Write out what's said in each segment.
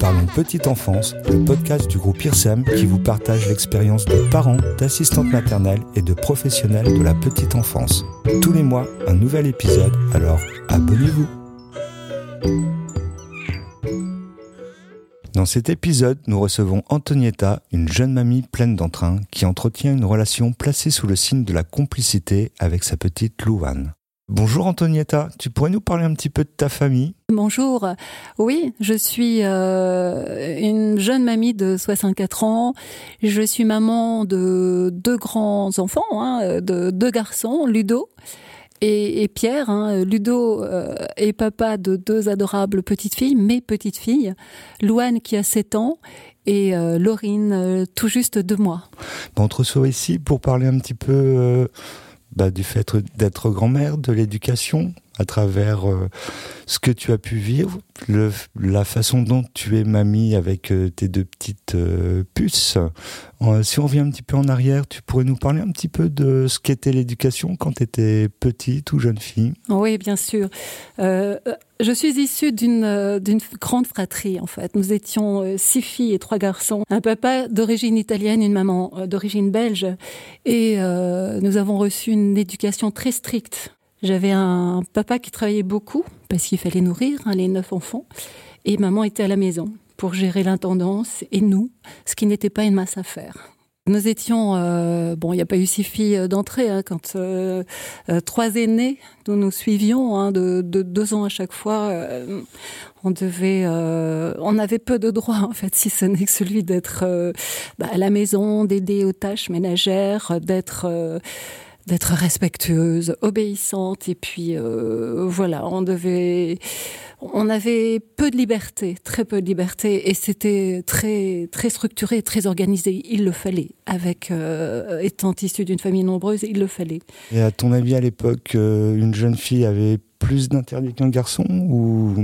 Parlons Petite Enfance, le podcast du groupe IRSAM qui vous partage l'expérience de parents, d'assistantes maternelles et de professionnels de la petite enfance. Tous les mois, un nouvel épisode, alors abonnez-vous. Dans cet épisode, nous recevons Antonietta, une jeune mamie pleine d'entrain qui entretient une relation placée sous le signe de la complicité avec sa petite Louane. Bonjour Antonietta, tu pourrais nous parler un petit peu de ta famille? Bonjour, oui, je suis euh, une jeune mamie de 64 ans. Je suis maman de deux grands enfants, hein, de deux garçons, Ludo et, Pierre. Hein. Ludo euh, est papa de deux adorables petites filles, mes petites filles, Louane qui a 7 ans et euh, Laurine tout juste deux mois. on te reçoit ici pour parler un petit peu bah, du fait d'être grand-mère, de l'éducation, à travers euh, ce que tu as pu vivre, la façon dont tu es mamie avec euh, tes deux petites euh, puces. si on revient un petit peu en arrière, tu pourrais nous parler un petit peu de ce qu'était l'éducation quand tu étais petite ou jeune fille? Oui, bien sûr. je suis issue d'une d'une grande fratrie en fait. Nous étions six filles et trois garçons. Un papa d'origine italienne, une maman d'origine belge, et nous avons reçu une éducation très stricte j'avais un papa qui travaillait beaucoup parce qu'il fallait nourrir hein, les neuf enfants et maman était à la maison pour gérer l'intendance et nous, ce qui n'était pas une masse à faire. Nous étions, euh, bon, il n'y a pas eu six filles d'entrée, hein, quand euh, euh, trois aînés, nous nous suivions hein, de, de, deux ans à chaque fois, euh, on devait, euh, on avait peu de droits en fait, si ce n'est que celui d'être bah, à la maison, d'aider aux tâches ménagères, d'être d'être respectueuse, obéissante, et puis euh, voilà, on devait, on avait peu de liberté, très peu de liberté, et c'était très très structuré, très organisé. Il le fallait, avec euh, étant issu d'une famille nombreuse, il le fallait. Et à ton avis, à l'époque, euh, une jeune fille avait plus d'interdits qu'un garçon ou?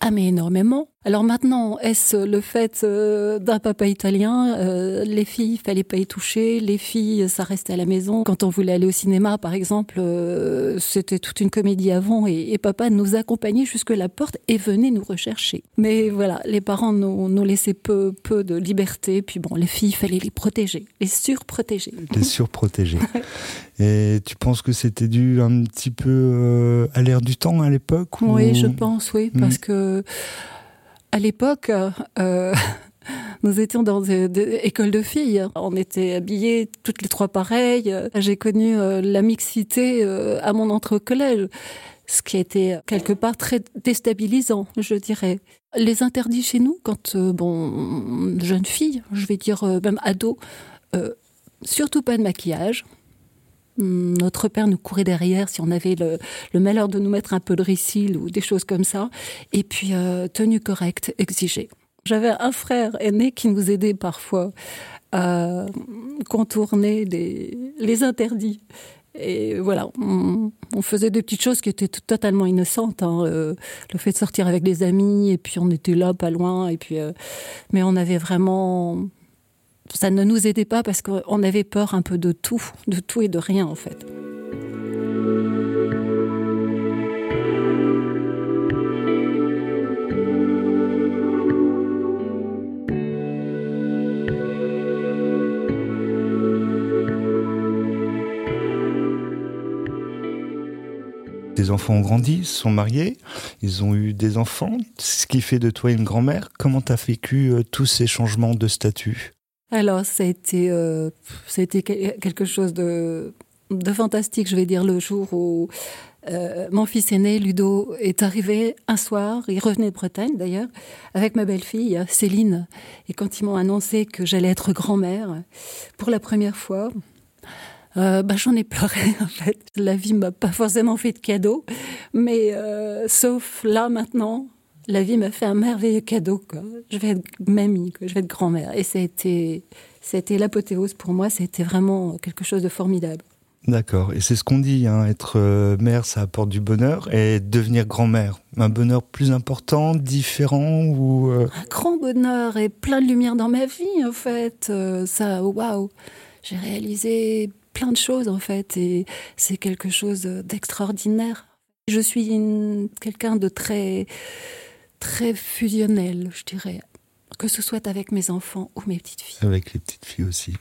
Ah mais énormément. Alors maintenant, est-ce le fait euh, d'un papa italien euh, Les filles, fallait pas y toucher. Les filles, ça restait à la maison. Quand on voulait aller au cinéma, par exemple, euh, c'était toute une comédie avant et, papa nous accompagnait jusque la porte et venait nous rechercher. Mais voilà, les parents nous, nous laissaient peu, peu de liberté. Puis bon, les filles, fallait les protéger, les surprotéger. Les surprotéger. et tu penses que c'était dû un petit peu à l'ère du temps à l'époque Oui, je pense, oui, parce hmm. que à l'époque, euh, nous étions dans des, écoles de filles. On était habillés toutes les trois pareilles. J'ai connu euh, la mixité euh, à mon entrée au collège, ce qui été quelque part très déstabilisant, je dirais. Les interdits chez nous, quand, bon, jeune fille, je vais dire même ado, surtout pas de maquillage. Notre père nous courait derrière si on avait le, malheur de nous mettre un peu de ricil ou des choses comme ça. Et puis, euh, tenue correcte exigée. J'avais un frère aîné qui nous aidait parfois à contourner les, interdits. Et voilà, on, faisait des petites choses qui étaient totalement innocentes. Hein. Euh, le fait de sortir avec des amis, et puis on était là, pas loin. Et puis, euh, mais on avait vraiment ça ne nous aidait pas parce qu'on avait peur un peu de tout, de tout et de rien en fait. Tes enfants ont grandi, sont mariés, ils ont eu des enfants, ce qui fait de toi une grand-mère. Comment tu as vécu euh, tous ces changements de statut? Alors, ça a été, euh, quelque chose de, fantastique, je vais dire, le jour où euh, mon fils aîné, Ludo, est arrivé un soir, il revenait de Bretagne d'ailleurs, avec ma belle-fille, Céline. Et quand ils m'ont annoncé que j'allais être grand-mère, pour la première fois, euh, bah, j'en ai pleuré en fait. La vie m'a pas forcément fait de cadeaux, mais sauf là maintenant, la vie m'a fait un merveilleux cadeau. Je vais être mamie, je vais être grand-mère. Et ça a été, l'apothéose pour moi. C'était vraiment quelque chose de formidable. D'accord. Et c'est ce qu'on dit, hein, être euh, mère, ça apporte du bonheur. Et devenir grand-mère, un bonheur plus important, différent ou euh? Un grand bonheur et plein de lumière dans ma vie, en fait. Euh, ça, waouh. J'ai réalisé plein de choses, en fait. Et c'est quelque chose d'extraordinaire. Je suis quelqu'un de très, très fusionnel, je dirais. Que ce soit avec mes enfants ou mes petites filles. Avec les petites filles aussi.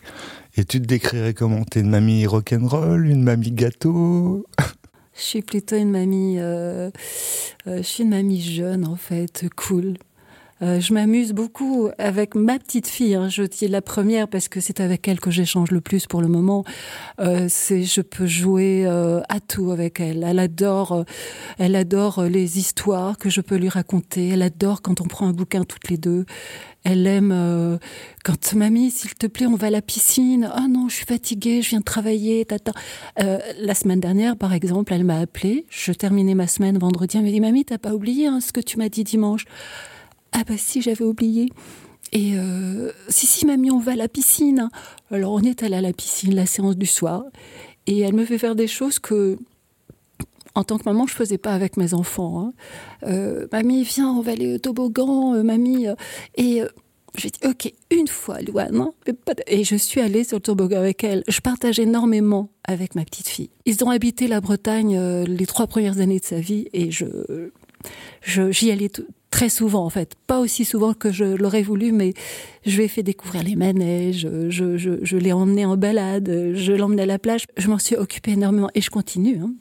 Et tu te décrirais comment? T'es une mamie rock'n'roll, une mamie gâteau? Je suis plutôt une mamie. Euh, euh, je suis une mamie jeune en fait, cool. Euh, je m'amuse beaucoup avec ma petite fille. Hein. Je dis la première parce que c'est avec elle que j'échange le plus pour le moment. Euh, c'est, je peux jouer euh, à tout avec elle. Elle adore, elle adore les histoires que je peux lui raconter. Elle adore quand on prend un bouquin toutes les deux. Elle aime quand mamie, s'il te plaît, on va à la piscine. Ah oh non, je suis fatiguée, je viens de travailler. Tata. la semaine dernière, par exemple, elle m'a appelé. Je terminais ma semaine vendredi. Elle m'a dit, mamie, t'as pas oublié hein, ce que tu m'as dit dimanche ah bah si, j'avais oublié. Et euh, si, si, mamie, on va à la piscine. Alors on est allé à la piscine, la séance du soir. Et elle me fait faire des choses que, en tant que maman, je faisais pas avec mes enfants. Hein. Euh, mamie, viens, on va aller au toboggan, euh, mamie. Et j'ai dit, ok, une fois, Louane. Et je suis allée sur le toboggan avec elle. Je partage énormément avec ma petite fille. Ils ont habité la Bretagne les trois premières années de sa vie et je j'y allais très souvent en fait, pas aussi souvent que je l'aurais voulu, mais je lui ai fait découvrir les manèges, je, je, je l'ai emmené en balade, je l'emmenais à la plage, je m'en suis occupée énormément et je continue. Hein.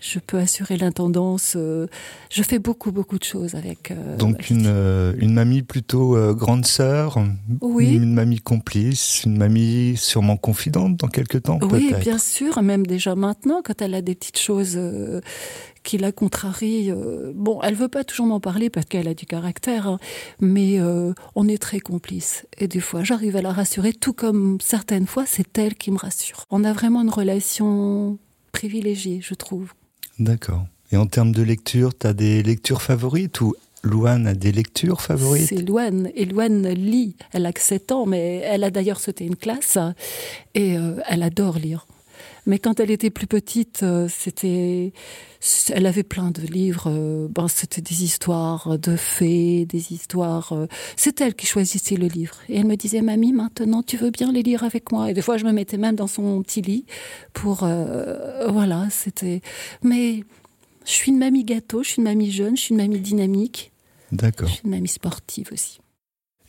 Je peux assurer l'intendance. Euh, je fais beaucoup, beaucoup de choses avec. Euh, Donc une, euh, une mamie plutôt grande sœur, oui. une mamie complice, une mamie sûrement confidente dans quelques temps. Oui, bien sûr, même déjà maintenant, quand elle a des petites choses qui la contrarie. bon, elle veut pas toujours m'en parler parce qu'elle a du caractère, hein, mais on est très complices. Et des fois, j'arrive à la rassurer, tout comme certaines fois, c'est elle qui me rassure. On a vraiment une relation privilégiée, je trouve. D'accord. Et en termes de lecture, tu as des lectures favorites ou Louane a des lectures favorites? C'est Louane. Et Louane lit. Elle a que 7 ans, mais elle a d'ailleurs sauté une classe et euh, elle adore lire. Mais quand elle était plus petite, euh, c'était, elle avait plein de livres. Euh, bon, c'était des histoires de fées, des histoires. Euh, c'est elle qui choisissait le livre. Et elle me disait, mamie, maintenant, tu veux bien les lire avec moi? Et des fois, je me mettais même dans son petit lit pour, voilà, c'était. Mais je suis une mamie gâteau, je suis une mamie jeune, je suis une mamie dynamique. D'accord. Je suis une mamie sportive aussi.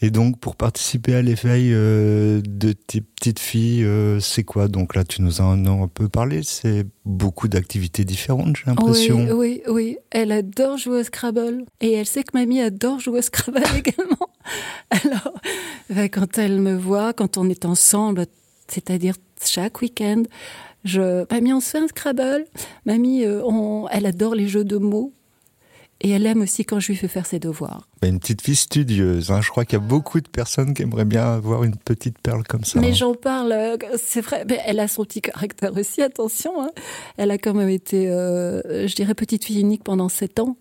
Et donc, pour participer à l'éveil euh, de tes petites filles, euh, c'est quoi? Donc là, tu nous en as un peu parlé. C'est beaucoup d'activités différentes, j'ai l'impression. Oui, oui, oui. Elle adore jouer au Scrabble. Et elle sait que mamie adore jouer au Scrabble également. Alors, ben, quand elle me voit, quand on est ensemble, c'est-à-dire chaque week-end, mamie, on se fait un Scrabble. Mamie, euh, elle adore les jeux de mots. Et elle aime aussi quand je lui fais faire ses devoirs. Une petite fille studieuse. Hein. Je crois qu'il y a beaucoup de personnes qui aimeraient bien avoir une petite perle comme ça. Mais hein. j'en parle, euh, c'est vrai. Mais elle a son petit caractère aussi, attention. Hein. Elle a quand même été, euh, je dirais, petite fille unique pendant sept ans.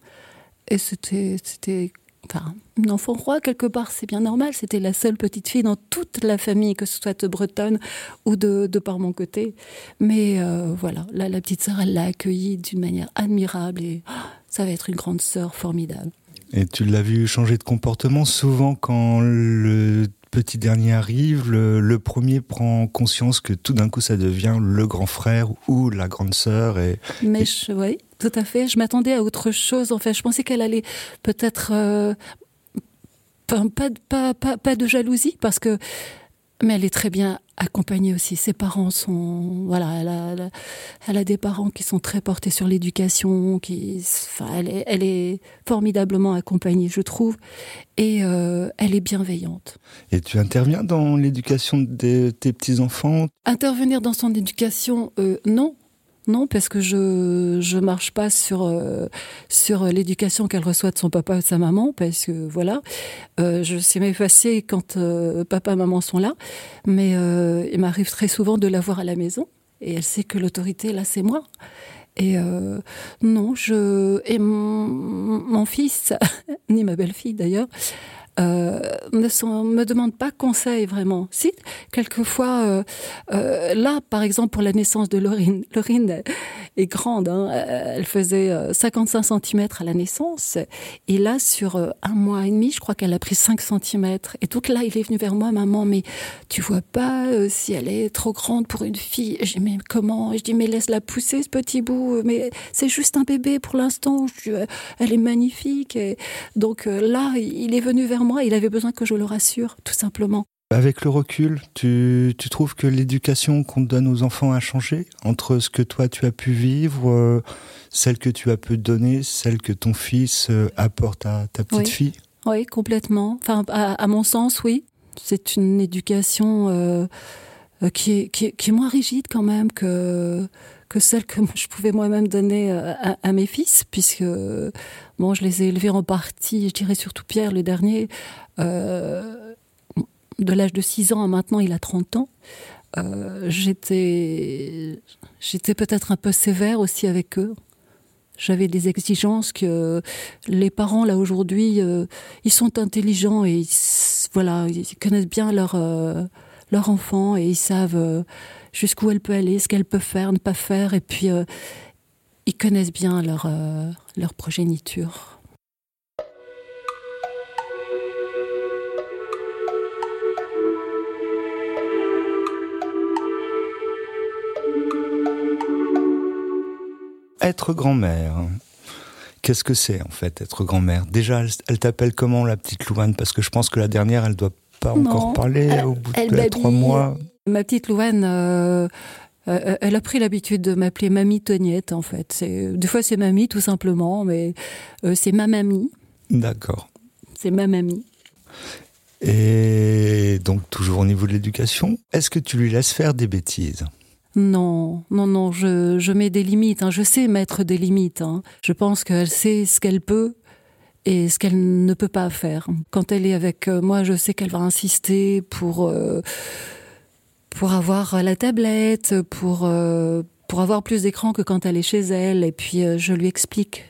Et c'était, c'était, enfin, une enfant roi quelque part. C'est bien normal. C'était la seule petite fille dans toute la famille, que ce soit de bretonne ou de, de par mon côté. Mais euh, voilà, là, la petite sœur, elle l'a accueillie d'une manière admirable et. Oh, ça va être une grande sœur formidable. Et tu l'as vu changer de comportement souvent quand le petit dernier arrive, le, premier prend conscience que tout d'un coup ça devient le grand frère ou la grande sœur. Et, Mais oui, tout à fait. Je m'attendais à autre chose. En fait, je pensais qu'elle allait peut-être euh, pas, pas, pas, pas de jalousie parce que mais elle est très bien accompagnée aussi. Ses parents sont, voilà, elle a, elle a, des parents qui sont très portés sur l'éducation, qui, enfin, elle est, elle est formidablement accompagnée, je trouve, et euh, elle est bienveillante. Et tu interviens dans l'éducation de tes petits enfants Intervenir dans son éducation, euh, non, non, parce que je je marche pas sur euh, sur l'éducation qu'elle reçoit de son papa et de sa maman, parce que voilà, euh, je sais m'effacer quand euh, papa et maman sont là, mais euh, il m'arrive très souvent de la voir à la maison et elle sait que l'autorité là c'est moi. Et euh, non, je et mon, mon fils ni ma belle-fille d'ailleurs euh, ne sont, me demandent pas conseil vraiment. Si, quelquefois, euh, euh, là, par exemple, pour la naissance de Laurine, Laurine est grande. Hein. Elle faisait 55 cm à la naissance. Et là, sur un mois et demi, je crois qu'elle a pris 5 cm. Et donc là, il est venu vers moi, maman, mais tu vois pas si elle est trop grande pour une fille. Dis, mais comment? Je dis, mais laisse-la pousser, ce petit bout. Mais c'est juste un bébé pour l'instant. Elle est magnifique. Et donc là, il est venu vers moi. Il avait besoin que je le rassure, tout simplement. Avec le recul, tu, tu trouves que l'éducation qu'on donne aux enfants a changé entre ce que toi tu as pu vivre, euh, celle que tu as pu donner, celle que ton fils euh, apporte à ta petite fille? Oui, complètement. Enfin, à, mon sens, oui. C'est une éducation euh, qui, est, qui, qui, est, moins rigide quand même que, que celle que je pouvais moi-même donner à, à, mes fils, puisque bon, je les ai élevés en partie, je dirais surtout Pierre, le dernier. Euh, de l'âge de 6 ans à maintenant, il a 30 ans. Euh, j'étais, j'étais peut-être un peu sévère aussi avec eux. J'avais des exigences que les parents là aujourd'hui, euh, ils sont intelligents et ils, voilà, ils connaissent bien leur euh, leur enfant et ils savent jusqu'où elle peut aller, ce qu'elle peut faire, ne pas faire, et puis ils connaissent bien leur leur progéniture. Être grand-mère, qu'est-ce que c'est en fait être grand-mère? Déjà, elle, t'appelle comment la petite Louane? Parce que je pense que la dernière, elle doit pas encore parler au bout de trois mois. Ma petite Louane, euh, euh, elle a pris l'habitude de m'appeler Mamie Toniette en fait. Des fois c'est Mamie tout simplement, mais euh, c'est ma mamie. D'accord. C'est ma mamie. Et donc toujours au niveau de l'éducation, est-ce que tu lui laisses faire des bêtises? Non, non, non, je, je mets des limites. Hein. Je sais mettre des limites. Hein. Je pense qu'elle sait ce qu'elle peut et ce qu'elle ne peut pas faire. Quand elle est avec euh, moi, je sais qu'elle va insister pour euh, pour avoir la tablette, pour euh, pour avoir plus d'écran que quand elle est chez elle. Et puis je lui explique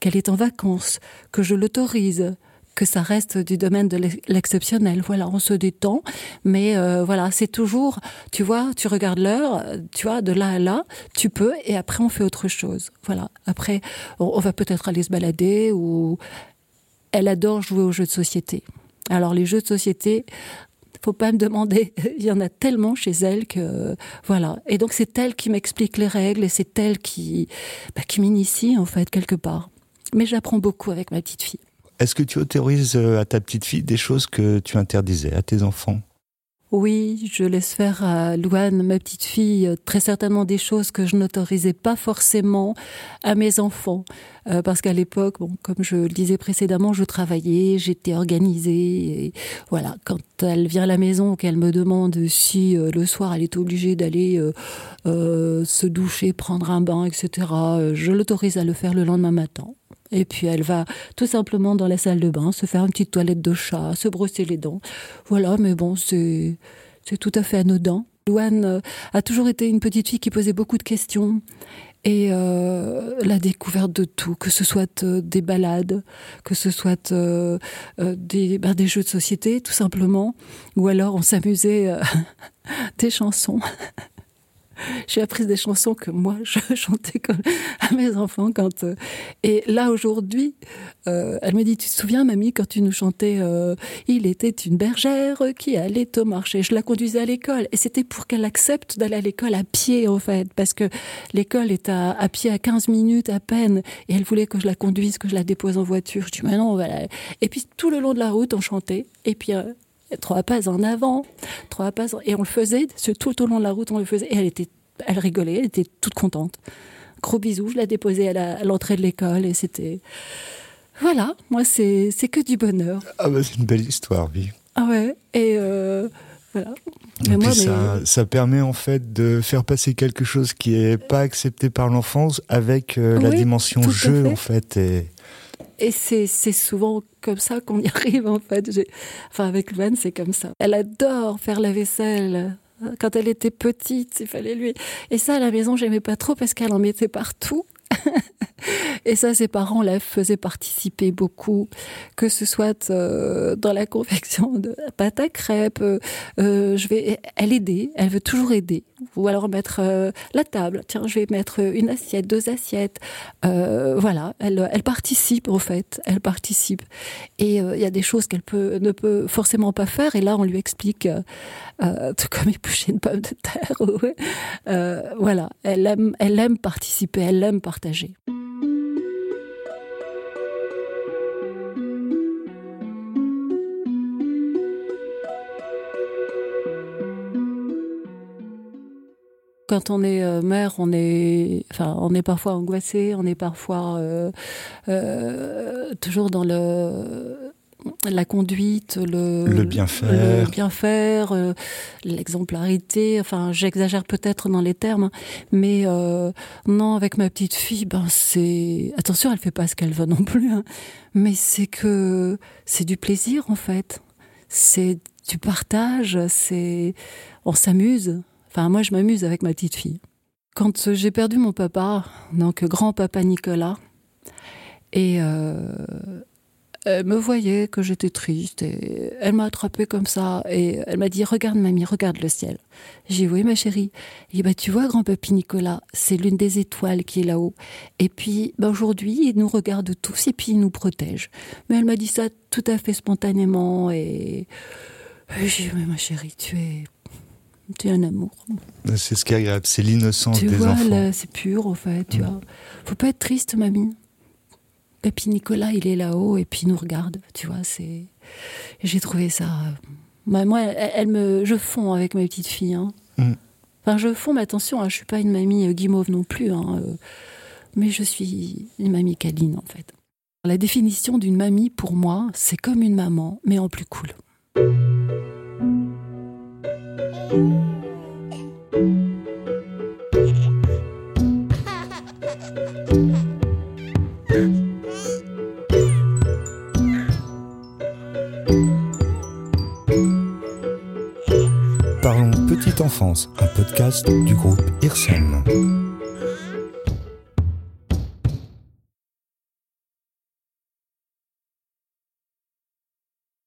qu'elle est en vacances, que je l'autorise, que ça reste du domaine de l'exceptionnel. Voilà, on se détend, mais euh, voilà, c'est toujours, tu vois, tu regardes l'heure, tu vois, de là à là, tu peux, et après on fait autre chose. Voilà, après on, va peut-être aller se balader ou elle adore jouer aux jeux de société. Alors les jeux de société, faut pas me demander, il y en a tellement chez elle que voilà. Et donc c'est elle qui m'explique les règles et c'est elle qui bah, qui m'initie en fait quelque part. Mais j'apprends beaucoup avec ma petite fille. Est-ce que tu autorises euh, à ta petite fille des choses que tu interdisais à tes enfants? Oui, je laisse faire à Louane, ma petite fille, euh, très certainement des choses que je n'autorisais pas forcément à mes enfants. Euh, parce qu'à l'époque, bon, comme je le disais précédemment, je travaillais, j'étais organisée. Voilà, quand elle vient à la maison, qu'elle me demande si le soir elle est obligée d'aller se doucher, prendre un bain, etc., je l'autorise à le faire le lendemain matin. Et puis elle va tout simplement dans la salle de bain se faire une petite toilette de chat, se brosser les dents. Voilà, mais bon, c'est tout à fait anodin. Louane euh, a toujours été une petite fille qui posait beaucoup de questions et euh, la découverte de tout, que ce soit euh, des balades, que ce soit euh des, ben, des jeux de société tout simplement, ou alors on s'amusait des chansons. j'ai appris des chansons que moi je chantais à mes enfants quand euh, et là aujourd'hui euh, elle me dit tu te souviens mamie quand tu nous chantais euh, il était une bergère qui allait au marché. Je la conduisais à l'école. Et c'était pour qu'elle accepte d'aller à l'école à pied en fait parce que l'école est à, à pied à 15 minutes à peine. Et elle voulait que je la conduise que je la dépose en voiture. Je dis mais non et puis tout le long de la route on chantait. Et puis euh, trois pas en avant, trois pas, en... et on le faisait, tout au long de la route, on le faisait, et elle était, elle rigolait, elle était toute contente. Gros bisous, je la déposais à l'entrée de l'école, et c'était, voilà, moi c'est, c'est que du bonheur. Ah bah c'est une belle histoire, oui. Ah ouais, et euh, voilà. Et moi, ça, mais... ça permet en fait de faire passer quelque chose qui est pas accepté par l'enfance avec euh, la dimension jeu en fait et et c'est souvent comme ça qu'on y arrive en fait. Enfin avec Louane c'est comme ça. Elle adore faire la vaisselle. Quand elle était petite, il fallait lui. Et ça à la maison j'aimais pas trop parce qu'elle en mettait partout. Et ça, ses parents la faisaient participer beaucoup, que ce soit euh, dans la confection de pâte à crêpes. Euh, euh, je vais, elle aidait, elle veut toujours aider. Ou alors mettre la table. Tiens, je vais mettre une assiette, deux assiettes. voilà, elle, elle participe en fait. Elle participe. Et il y a des choses qu'elle peut ne peut forcément pas faire. Et là, on lui explique, tout comme éplucher une pomme de terre. voilà, elle aime, elle aime participer, elle aime partager. Quand on est euh, mère, on est, enfin, on est parfois angoissé, on est parfois euh, euh, toujours dans le la conduite, le, le bien faire, le bien faire, l'exemplarité. Enfin, j'exagère peut-être dans les termes, mais non, avec ma petite fille, ben c'est attention, elle fait pas ce qu'elle veut non plus, hein. mais c'est que c'est du plaisir en fait, c'est du partage, c'est on s'amuse. Enfin, moi, je m'amuse avec ma petite fille. Quand j'ai perdu mon papa, donc grand-papa Nicolas, et euh, elle me voyait que j'étais triste, et elle m'a attrapée comme ça, et elle m'a dit Regarde, mamie, regarde le ciel. J'ai dit Oui, ma chérie. Et bah, tu vois, grand-papy Nicolas, c'est l'une des étoiles qui est là-haut. Et puis, bah, aujourd'hui, il nous regarde tous, et puis il nous protège. Mais elle m'a dit ça tout à fait spontanément, et. J'ai dit Mais ma chérie, tu es tu es un amour. C'est ce qui est agréable, c'est l'innocence des vois, enfants. c'est pur, au fait. Tu vois. Faut pas être triste, mamie. Papy Nicolas, il est là-haut et puis il nous regarde. Tu vois, c'est. J'ai trouvé ça. Bah, moi, elle, me, je fonds avec ma petite fille. Hein. Mm. Enfin, je fonds, mais attention, hein, je suis pas une mamie euh, guimauve non plus. Hein, euh, mais je suis une mamie câline, en fait. La définition d'une mamie, pour moi, c'est comme une maman, mais en plus cool. Parlons Petite Enfance, un podcast du groupe IRSEM.